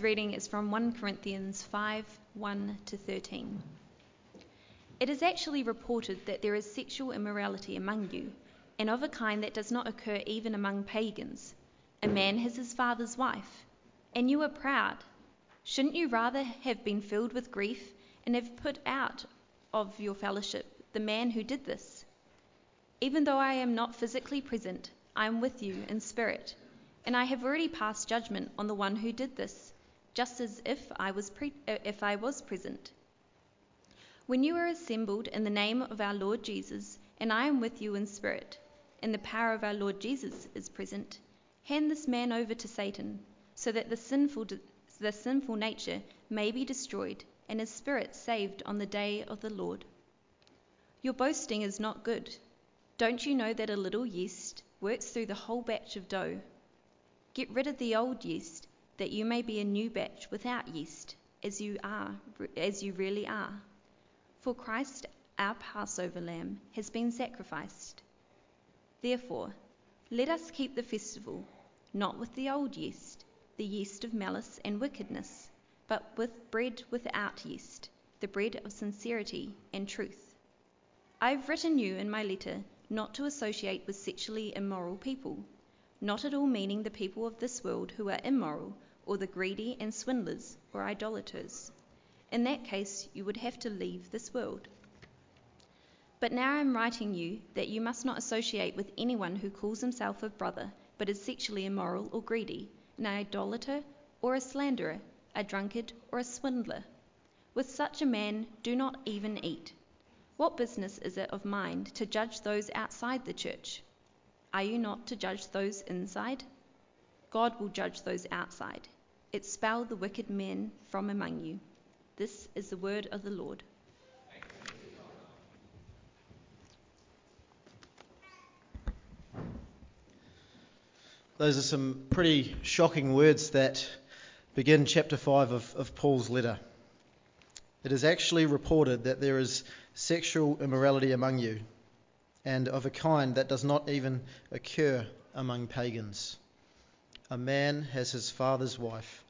reading is from 1 Corinthians 5 1 to 13. It is actually reported that there is sexual immorality among you, and of a kind that does not occur even among pagans. A man has his father's wife, and you are proud. Shouldn't you rather have been filled with grief and have put out of your fellowship the man who did this? Even though I am not physically present, I am with you in spirit, and I have already passed judgment on the one who did this just as if I was, pre- uh, if I was present. When you are assembled in the name of our Lord Jesus, and I am with you in spirit, and the power of our Lord Jesus is present, hand this man over to Satan, so that the sinful, the sinful nature may be destroyed, and his spirit saved on the day of the Lord. Your boasting is not good. Don't you know that a little yeast works through the whole batch of dough? Get rid of the old yeast that you may be a new batch without yeast, as you are, as you really are. For Christ, our Passover lamb, has been sacrificed. Therefore, let us keep the festival, not with the old yeast, the yeast of malice and wickedness, but with bread without yeast, the bread of sincerity and truth. I have written you in my letter not to associate with sexually immoral people, not at all meaning the people of this world who are immoral or the greedy and swindlers or idolaters. In that case, you would have to leave this world. But now I am writing you that you must not associate with anyone who calls himself a brother, but is sexually immoral or greedy, an idolater or a slanderer, a drunkard or a swindler. With such a man, do not even eat. What business is it of mine to judge those outside the church? Are you not to judge those inside? God will judge those outside. Expel the wicked men from among you. This is the word of the Lord. Those are some pretty shocking words that begin chapter 5 of, of Paul's letter. It is actually reported that there is sexual immorality among you, and of a kind that does not even occur among pagans. A man has his father's wife,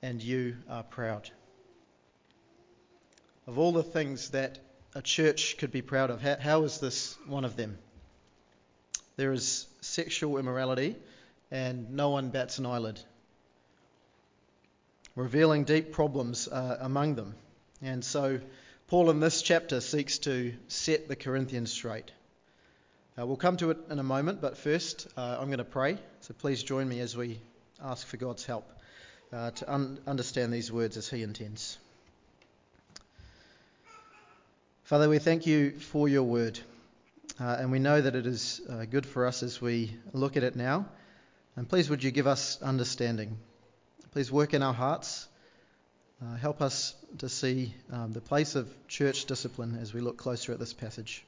and you are proud. Of all the things that a church could be proud of, how, how is this one of them? There is sexual immorality, and no one bats an eyelid, revealing deep problems uh, among them. And so, Paul in this chapter seeks to set the Corinthians straight. Uh, we'll come to it in a moment, but first uh, I'm going to pray. So please join me as we ask for God's help uh, to un- understand these words as He intends. Father, we thank you for your word, uh, and we know that it is uh, good for us as we look at it now. And please, would you give us understanding? Please work in our hearts. Uh, help us to see um, the place of church discipline as we look closer at this passage.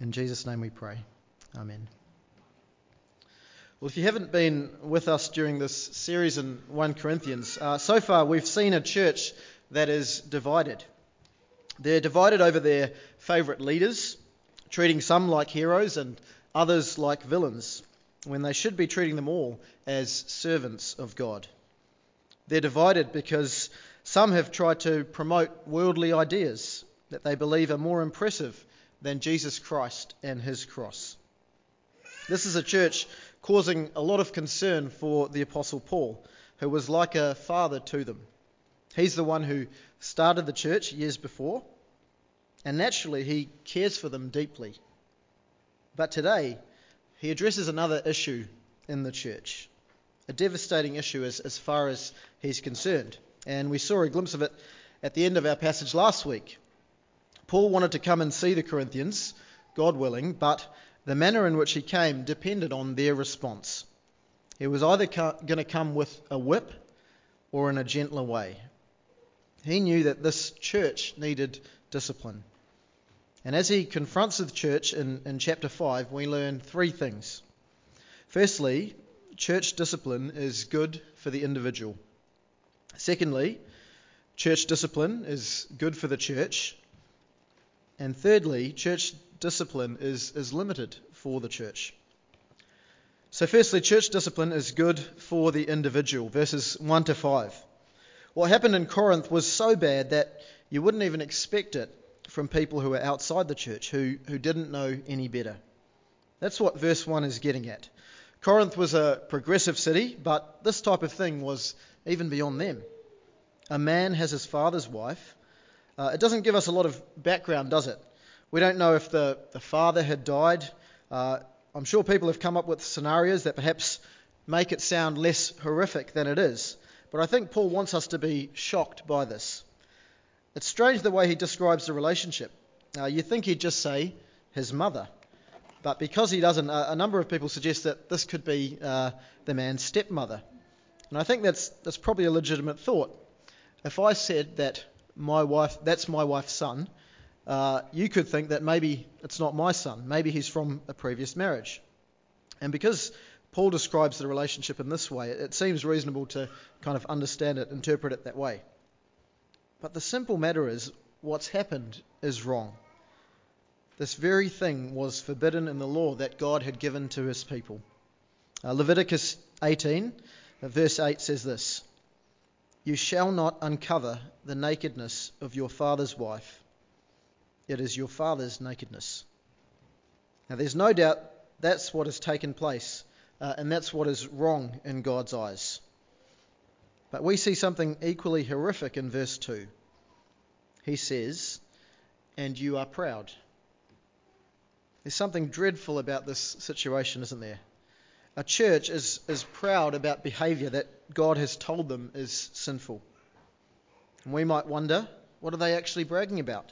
In Jesus' name we pray. Amen. Well, if you haven't been with us during this series in 1 Corinthians, uh, so far we've seen a church that is divided. They're divided over their favourite leaders, treating some like heroes and others like villains, when they should be treating them all as servants of God. They're divided because some have tried to promote worldly ideas that they believe are more impressive than Jesus Christ and his cross. This is a church causing a lot of concern for the Apostle Paul, who was like a father to them. He's the one who started the church years before, and naturally he cares for them deeply. But today, he addresses another issue in the church, a devastating issue as, as far as he's concerned. And we saw a glimpse of it at the end of our passage last week. Paul wanted to come and see the Corinthians, God willing, but the manner in which he came depended on their response. He was either going to come with a whip or in a gentler way. He knew that this church needed discipline. And as he confronts the church in, in chapter 5, we learn three things. Firstly, church discipline is good for the individual. Secondly, church discipline is good for the church. And thirdly, church discipline is, is limited for the church. So, firstly, church discipline is good for the individual, verses 1 to 5. What happened in Corinth was so bad that you wouldn't even expect it from people who were outside the church, who, who didn't know any better. That's what verse 1 is getting at. Corinth was a progressive city, but this type of thing was even beyond them. A man has his father's wife. Uh, it doesn't give us a lot of background, does it? We don't know if the, the father had died. Uh, I'm sure people have come up with scenarios that perhaps make it sound less horrific than it is. But I think Paul wants us to be shocked by this. It's strange the way he describes the relationship. Uh, you think he'd just say his mother. But because he doesn't, a, a number of people suggest that this could be uh, the man's stepmother. And I think that's, that's probably a legitimate thought. If I said that my wife, that's my wife's son, uh, you could think that maybe it's not my son. Maybe he's from a previous marriage. And because Paul describes the relationship in this way, it seems reasonable to kind of understand it, interpret it that way. But the simple matter is, what's happened is wrong. This very thing was forbidden in the law that God had given to his people. Uh, Leviticus 18, uh, verse 8 says this You shall not uncover the nakedness of your father's wife, it is your father's nakedness. Now, there's no doubt that's what has taken place, uh, and that's what is wrong in God's eyes. But we see something equally horrific in verse 2. He says, And you are proud. There's something dreadful about this situation, isn't there? A church is, is proud about behaviour that God has told them is sinful. And we might wonder, what are they actually bragging about?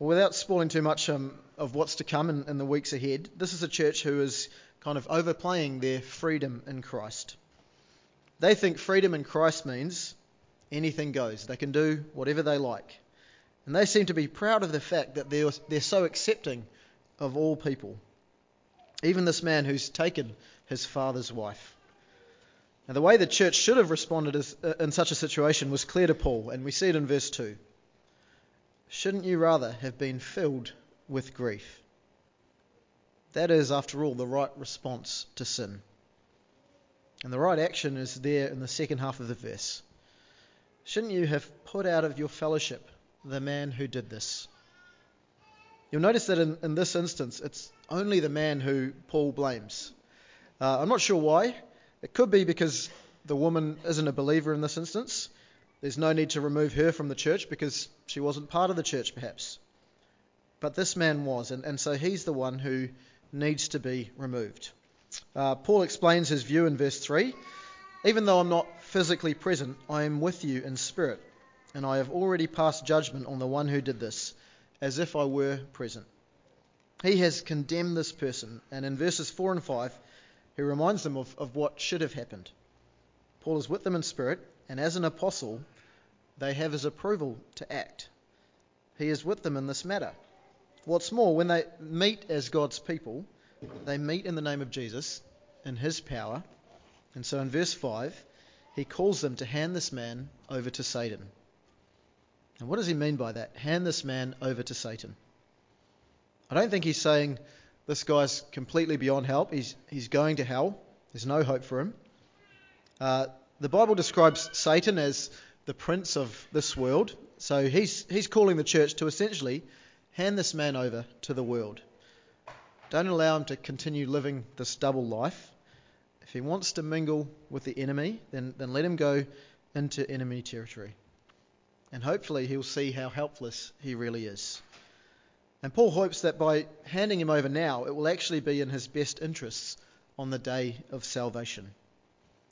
Well, without spoiling too much um, of what's to come in, in the weeks ahead, this is a church who is kind of overplaying their freedom in Christ. They think freedom in Christ means anything goes. They can do whatever they like. And they seem to be proud of the fact that they're, they're so accepting of all people, even this man who's taken his father's wife. Now, the way the church should have responded uh, in such a situation was clear to Paul, and we see it in verse 2. Shouldn't you rather have been filled with grief? That is, after all, the right response to sin. And the right action is there in the second half of the verse. Shouldn't you have put out of your fellowship the man who did this? You'll notice that in, in this instance, it's only the man who Paul blames. Uh, I'm not sure why. It could be because the woman isn't a believer in this instance. There's no need to remove her from the church because she wasn't part of the church, perhaps. But this man was, and, and so he's the one who needs to be removed. Uh, Paul explains his view in verse 3 Even though I'm not physically present, I am with you in spirit, and I have already passed judgment on the one who did this as if I were present. He has condemned this person, and in verses 4 and 5, he reminds them of, of what should have happened. Paul is with them in spirit, and as an apostle, they have his approval to act. He is with them in this matter. What's more, when they meet as God's people, they meet in the name of Jesus, in his power. And so in verse 5, he calls them to hand this man over to Satan. And what does he mean by that? Hand this man over to Satan. I don't think he's saying this guy's completely beyond help. He's, he's going to hell. There's no hope for him. Uh, the Bible describes Satan as the prince of this world. So he's, he's calling the church to essentially hand this man over to the world. Don't allow him to continue living this double life. If he wants to mingle with the enemy, then, then let him go into enemy territory and hopefully he'll see how helpless he really is. And Paul hopes that by handing him over now, it will actually be in his best interests on the day of salvation.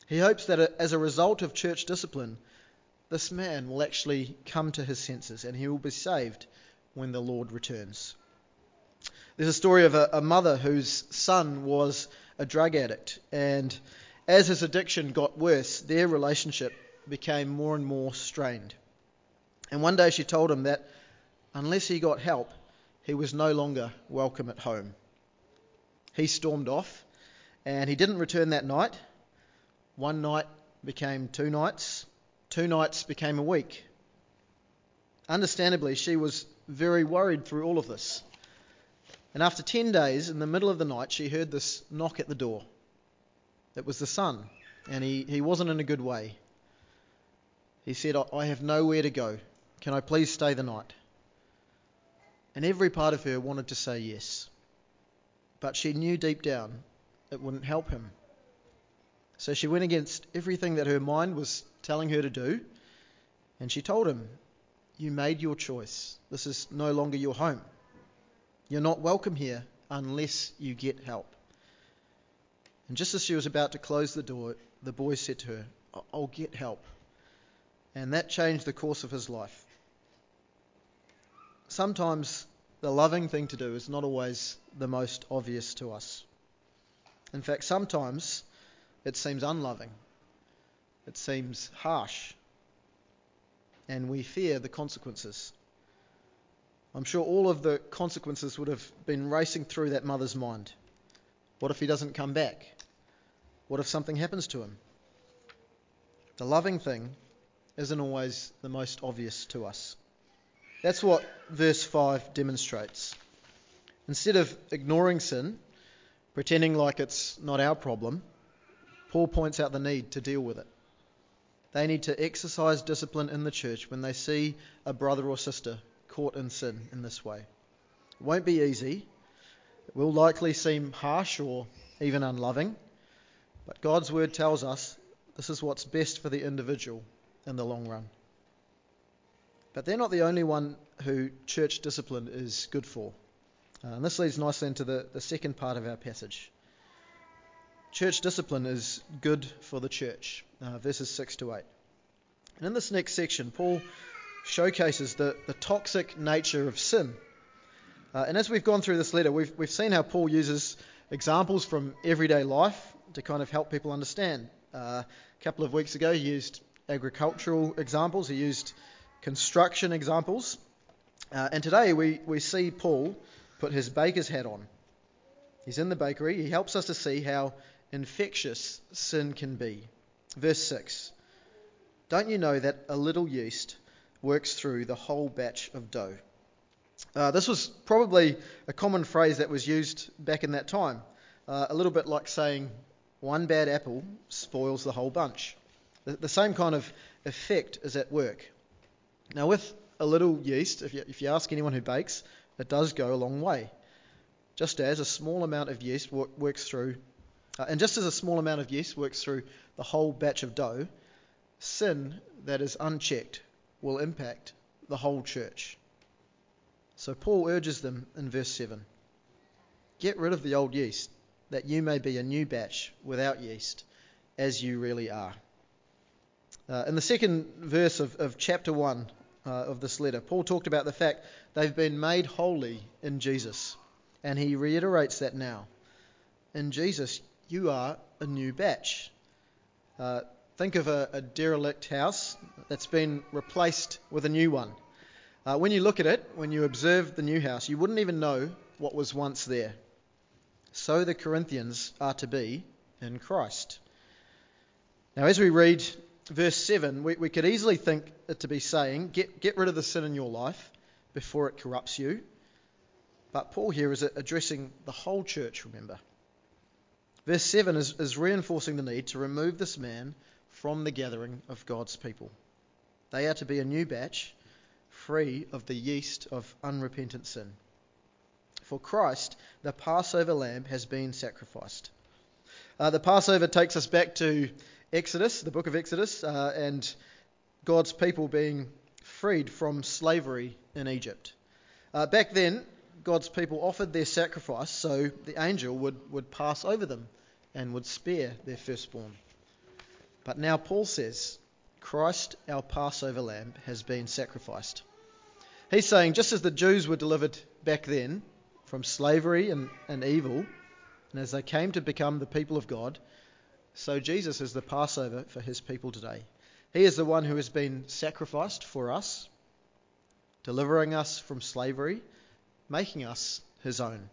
He hopes that uh, as a result of church discipline, this man will actually come to his senses and he will be saved when the Lord returns. There's a story of a, a mother whose son was a drug addict, and as his addiction got worse, their relationship became more and more strained. And one day she told him that unless he got help, he was no longer welcome at home. He stormed off, and he didn't return that night. One night became two nights, two nights became a week. Understandably, she was very worried through all of this. And after 10 days, in the middle of the night, she heard this knock at the door. It was the son, and he, he wasn't in a good way. He said, I have nowhere to go. Can I please stay the night? And every part of her wanted to say yes. But she knew deep down it wouldn't help him. So she went against everything that her mind was telling her to do, and she told him, You made your choice. This is no longer your home. You're not welcome here unless you get help. And just as she was about to close the door, the boy said to her, I'll get help. And that changed the course of his life. Sometimes the loving thing to do is not always the most obvious to us. In fact, sometimes it seems unloving, it seems harsh, and we fear the consequences. I'm sure all of the consequences would have been racing through that mother's mind. What if he doesn't come back? What if something happens to him? The loving thing isn't always the most obvious to us. That's what verse 5 demonstrates. Instead of ignoring sin, pretending like it's not our problem, Paul points out the need to deal with it. They need to exercise discipline in the church when they see a brother or sister caught in sin in this way. It won't be easy. It will likely seem harsh or even unloving. But God's word tells us this is what's best for the individual in the long run. But they're not the only one who church discipline is good for. Uh, and this leads nicely into the, the second part of our passage. Church discipline is good for the church, uh, verses 6 to 8. And in this next section, Paul showcases the, the toxic nature of sin. Uh, and as we've gone through this letter, we've, we've seen how Paul uses examples from everyday life to kind of help people understand. Uh, a couple of weeks ago, he used agricultural examples, he used construction examples. Uh, and today we, we see Paul put his baker's hat on. He's in the bakery. He helps us to see how infectious sin can be. Verse 6 Don't you know that a little yeast works through the whole batch of dough? Uh, this was probably a common phrase that was used back in that time, uh, a little bit like saying, one bad apple spoils the whole bunch. The, the same kind of effect is at work. Now, with a little yeast, if you, if you ask anyone who bakes, it does go a long way. Just as a small amount of yeast works through, uh, and just as a small amount of yeast works through the whole batch of dough, sin that is unchecked will impact the whole church. So Paul urges them in verse 7 Get rid of the old yeast that you may be a new batch without yeast, as you really are. Uh, in the second verse of, of chapter 1 uh, of this letter, Paul talked about the fact they've been made holy in Jesus, and he reiterates that now. In Jesus, you are a new batch. Uh, think of a, a, derelict house that's been replaced with a new one. Uh, when you look at it, when you observe the new house, you wouldn't even know what was once there so the Corinthians are to be in Christ. Now, as we read verse 7, we, we could easily think it to be saying, get, get rid of the sin in your life before it corrupts you. But Paul here is addressing the whole church, remember. Verse 7 is, is reinforcing the need to remove this man from the gathering of God's people. They are to be a new batch, free of the yeast of unrepentant sin. For Christ, the Passover lamb, has been sacrificed. Uh, the Passover takes us back to Exodus, the book of Exodus, uh, and God's people being freed from slavery in Egypt. Uh, back then, God's people offered their sacrifice so the angel would, would pass over them and would spare their firstborn. But now Paul says, Christ, our Passover lamb, has been sacrificed. He's saying, just as the Jews were delivered back then, from slavery and, and evil, and as they came to become the people of God, so Jesus is the Passover for his people today. He is the one who has been sacrificed for us, delivering us from slavery, making us his own.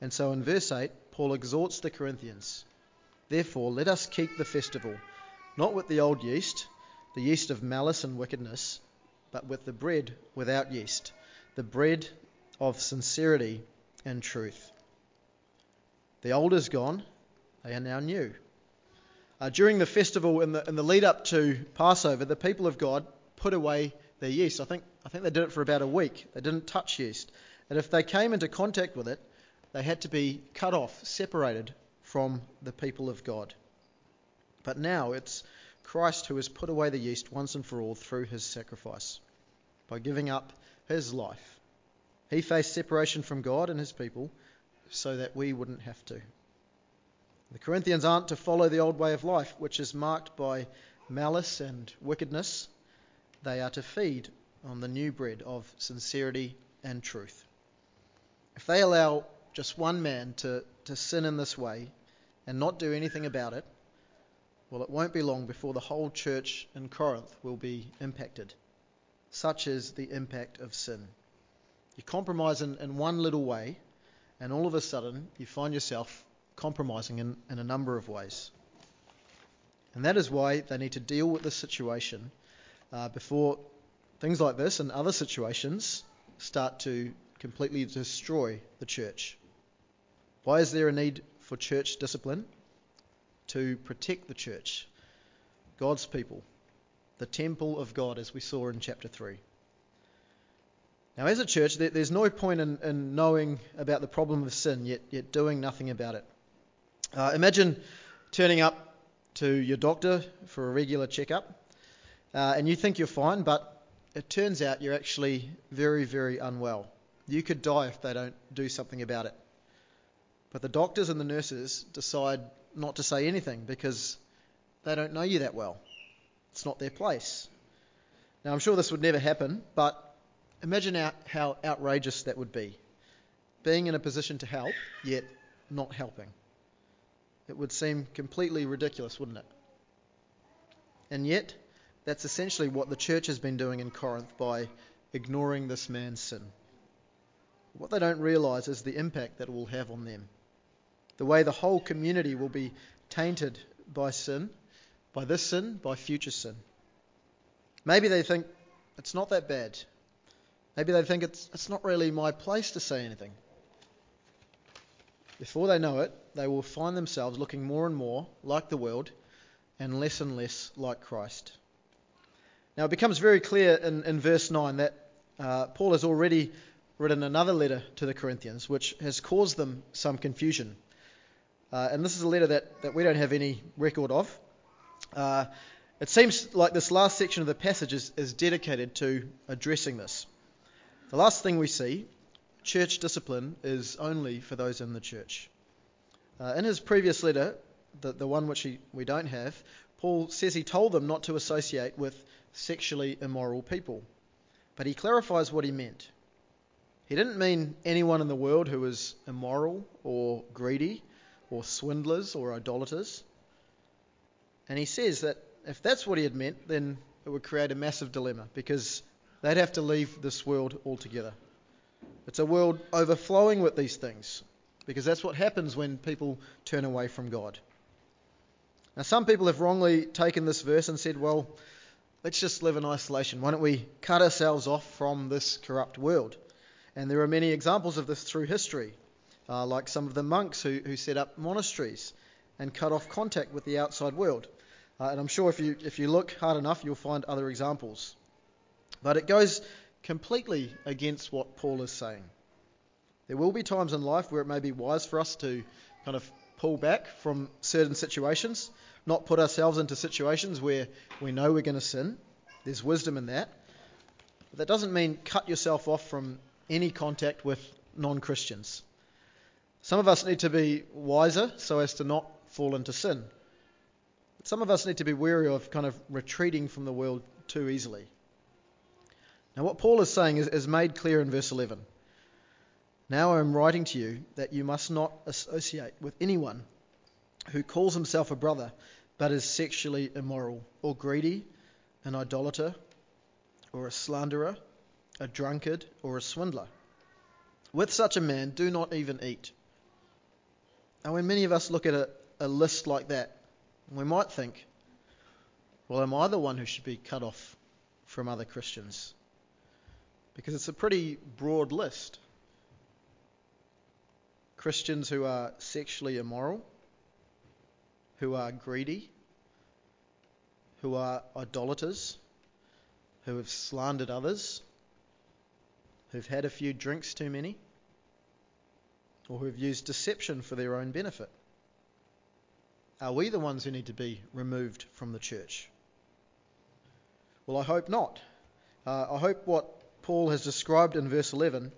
And so in verse 8, Paul exhorts the Corinthians Therefore, let us keep the festival, not with the old yeast, the yeast of malice and wickedness, but with the bread without yeast, the bread of sincerity and truth. The old is gone, they are now new. Uh, during the festival in the, the lead up to Passover, the people of God put away their yeast. I think, I think they did it for about a week. They didn't touch yeast. And if they came into contact with it, they had to be cut off, separated from the people of God. But now it's Christ who has put away the yeast once and for all through his sacrifice by giving up his life. He faced separation from God and his people so that we wouldn't have to. The Corinthians aren't to follow the old way of life, which is marked by malice and wickedness. They are to feed on the new bread of sincerity and truth. If they allow just one man to, to sin in this way and not do anything about it, well, it won't be long before the whole church in Corinth will be impacted. Such is the impact of sin. You compromise in, in one little way, and all of a sudden you find yourself compromising in, in a number of ways. And that is why they need to deal with this situation uh, before things like this and other situations start to completely destroy the church. Why is there a need for church discipline? To protect the church, God's people, the temple of God, as we saw in chapter 3. Now, as a church, there's no point in, in knowing about the problem of sin, yet, yet doing nothing about it. Uh, imagine turning up to your doctor for a regular checkup, uh, and you think you're fine, but it turns out you're actually very, very unwell. You could die if they don't do something about it. But the doctors and the nurses decide not to say anything because they don't know you that well. It's not their place. Now, I'm sure this would never happen, but imagine how outrageous that would be. Being in a position to help, yet not helping. It would seem completely ridiculous, wouldn't it? And yet, that's essentially what the church has been doing in Corinth by ignoring this man's sin. What they don't realize is the impact that it will have on them. The way the whole community will be tainted by sin, by this sin, by future sin. Maybe they think it's not that bad. Maybe they think it's, it's not really my place to say anything. Before they know it, they will find themselves looking more and more like the world and less and less like Christ. Now, it becomes very clear in, in verse 9 that uh, Paul has already written another letter to the Corinthians, which has caused them some confusion. Uh, and this is a letter that, that we don't have any record of. Uh, it seems like this last section of the passage is, is dedicated to addressing this. The last thing we see church discipline is only for those in the church. Uh, in his previous letter, the, the one which he, we don't have, Paul says he told them not to associate with sexually immoral people. But he clarifies what he meant. He didn't mean anyone in the world who was immoral or greedy or swindlers or idolaters. And he says that if that's what he had meant, then it would create a massive dilemma because they'd have to leave this world altogether. It's a world overflowing with these things because that's what happens when people turn away from God. Now, some people have wrongly taken this verse and said, well, let's just live in isolation. Why don't we cut ourselves off from this corrupt world? And there are many examples of this through history, uh, like some of the monks who, who set up monasteries and cut off contact with the outside world. Uh, and I'm sure if you, if you look hard enough, you'll find other examples. But it goes completely against what Paul is saying. There will be times in life where it may be wise for us to kind of pull back from certain situations, not put ourselves into situations where we know we're going to sin. There's wisdom in that. But that doesn't mean cut yourself off from any contact with non Christians. Some of us need to be wiser so as to not fall into sin. Some of us need to be wary of kind of retreating from the world too easily. Now, what Paul is saying is, is made clear in verse 11. Now I am writing to you that you must not associate with anyone who calls himself a brother but is sexually immoral, or greedy, an idolater, or a slanderer, a drunkard, or a swindler. With such a man, do not even eat. Now, when many of us look at a, a list like that, we might think, well, am I the one who should be cut off from other Christians? Because it's a pretty broad list. Christians who are sexually immoral, who are greedy, who are idolaters, who have slandered others, who've had a few drinks too many, or who have used deception for their own benefit? Are we the ones who need to be removed from the church? Well, I hope not. Uh, I hope what Paul has described in verse 11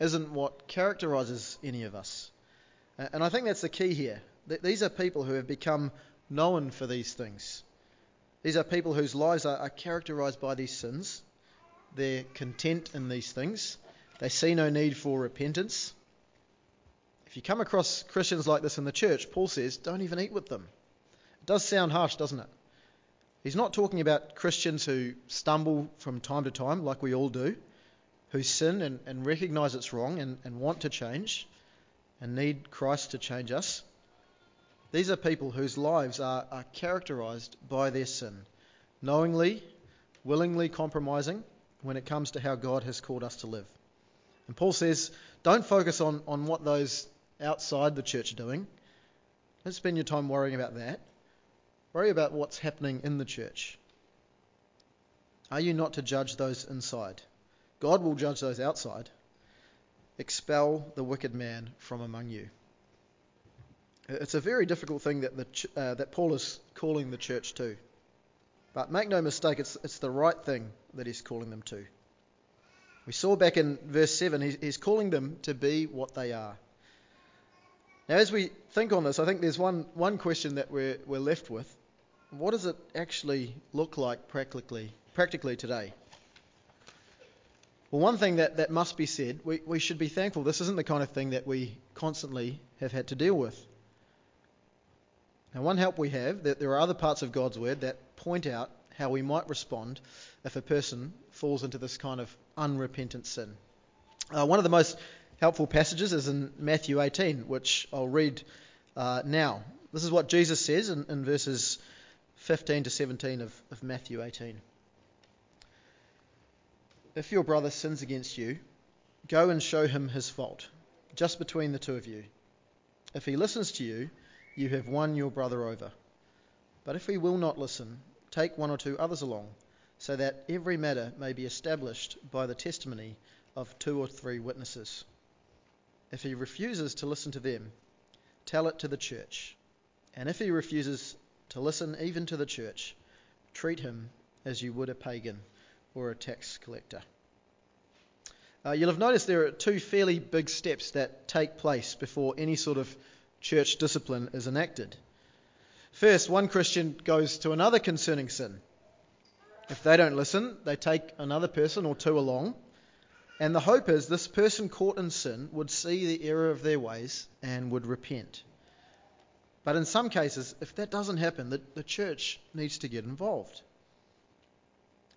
isn't what characterizes any of us. And I think that's the key here. These are people who have become known for these things. These are people whose lives are, are characterized by these sins. They're content in these things. They see no need for repentance. If you come across Christians like this in the church, Paul says, don't even eat with them. It does sound harsh, doesn't it? He's not talking about Christians who stumble from time to time, like we all do, who sin and, and recognize it's wrong and, and want to change and need Christ to change us. These are people whose lives are, are characterized by their sin, knowingly, willingly compromising when it comes to how God has called us to live. And Paul says, don't focus on, on what those outside the church are doing. Don't spend your time worrying about that. Worry about what's happening in the church. Are you not to judge those inside? God will judge those outside. Expel the wicked man from among you. It's a very difficult thing that, the, uh, that Paul is calling the church to. But make no mistake, it's, it's the right thing that he's calling them to. We saw back in verse 7, he's, he's calling them to be what they are. Now, as we think on this, I think there's one, one question that we're, we're left with. What does it actually look like practically, practically today? Well, one thing that, that must be said, we, we should be thankful this isn't the kind of thing that we constantly have had to deal with. Now, one help we have that there are other parts of God's Word that point out how we might respond if a person falls into this kind of unrepentant sin. Uh, one of the most helpful passages is in Matthew 18, which I'll read uh, now. This is what Jesus says in, in verses 15 to 17 of, of Matthew 18. If your brother sins against you, go and show him his fault, just between the two of you. If he listens to you, you have won your brother over. But if he will not listen, take one or two others along, so that every matter may be established by the testimony of two or three witnesses. If he refuses to listen to them, tell it to the church. And if he refuses to listen even to the church, treat him as you would a pagan or a tax collector. Uh, you'll have noticed there are two fairly big steps that take place before any sort of church discipline is enacted. First, one Christian goes to another concerning sin. If they don't listen, they take another person or two along, and the hope is this person caught in sin would see the error of their ways and would repent. But in some cases, if that doesn't happen, the, the church needs to get involved.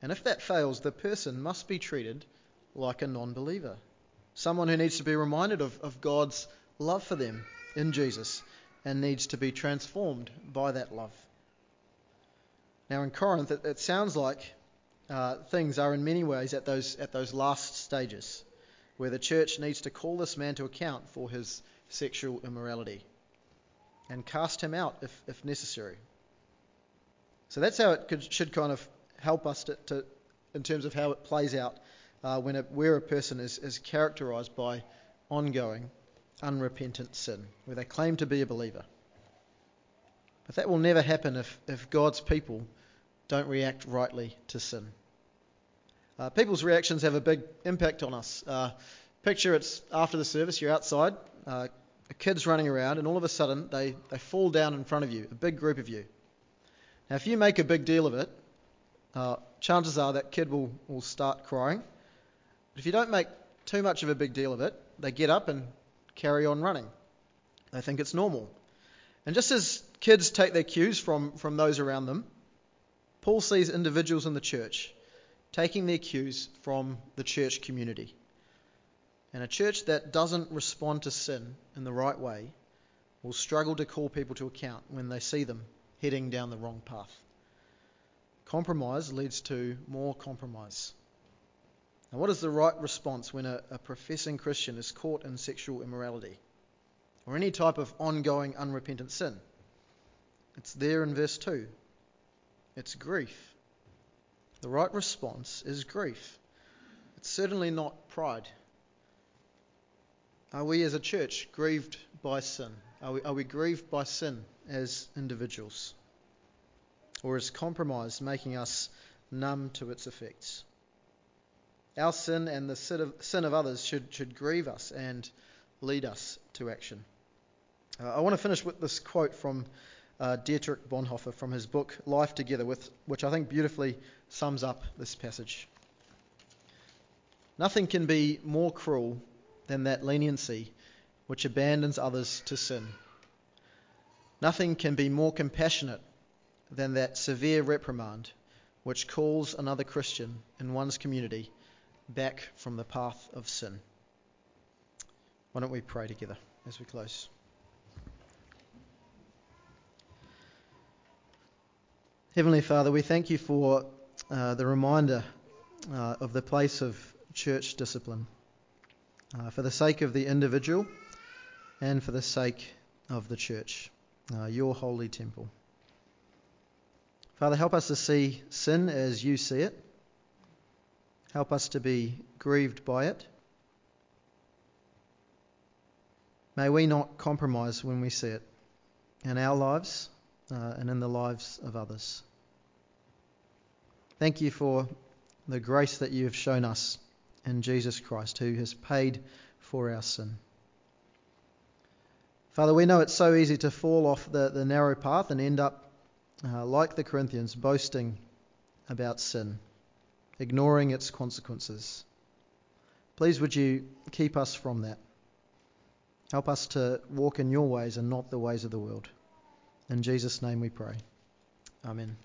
And if that fails, the person must be treated like a non believer, someone who needs to be reminded of, of God's love for them in Jesus and needs to be transformed by that love. Now, in Corinth, it, it sounds like uh, things are in many ways at those, at those last stages where the church needs to call this man to account for his sexual immorality and cast him out if, if necessary. So that's how it could, should kind of help us to, to, in terms of how it plays out uh, when a, where a person is, is characterized by ongoing, unrepentant sin, where they claim to be a believer. But that will never happen if, if God's people don't react rightly to sin. Uh, people's reactions have a big impact on us. Uh, picture it's after the service, you're outside, uh, a kid's running around, and all of a sudden they, they fall down in front of you, a big group of you. Now, if you make a big deal of it, uh, chances are that kid will, will start crying. But if you don't make too much of a big deal of it, they get up and carry on running. They think it's normal. And just as kids take their cues from, from those around them, Paul sees individuals in the church taking their cues from the church community. And a church that doesn't respond to sin in the right way will struggle to call people to account when they see them heading down the wrong path. Compromise leads to more compromise. Now, what is the right response when a, a professing Christian is caught in sexual immorality? or any type of ongoing unrepentant sin. It's there in verse 2. It's grief. The right response is grief. It's certainly not pride. Are we as a church grieved by sin? Are we, are we grieved by sin as individuals? Or is compromise making us numb to its effects? Our sin and the sin of, others should, should grieve us and lead us to action. Uh, I want to finish with this quote from uh, Dietrich Bonhoeffer from his book Life Together, with, which I think beautifully sums up this passage. Nothing can be more cruel than that leniency which abandons others to sin. Nothing can be more compassionate than that severe reprimand which calls another Christian in one's community back from the path of sin. Why don't we pray together as we close? Heavenly Father, we thank you for uh, the reminder uh, of the place of church discipline, uh, for the sake of the individual and for the sake of the church, uh, your holy temple. Father, help us to see sin as you see it. Help us to be grieved by it. May we not compromise when we see it in our lives uh, and in the lives of others. Thank you for the grace that you have shown us in Jesus Christ, who has paid for our sin. Father, we know it's so easy to fall off the, the narrow path and end up, uh, like the Corinthians, boasting about sin, ignoring its consequences. Please, would you keep us from that? Help us to walk in your ways and not the ways of the world. In Jesus' name we pray. Amen.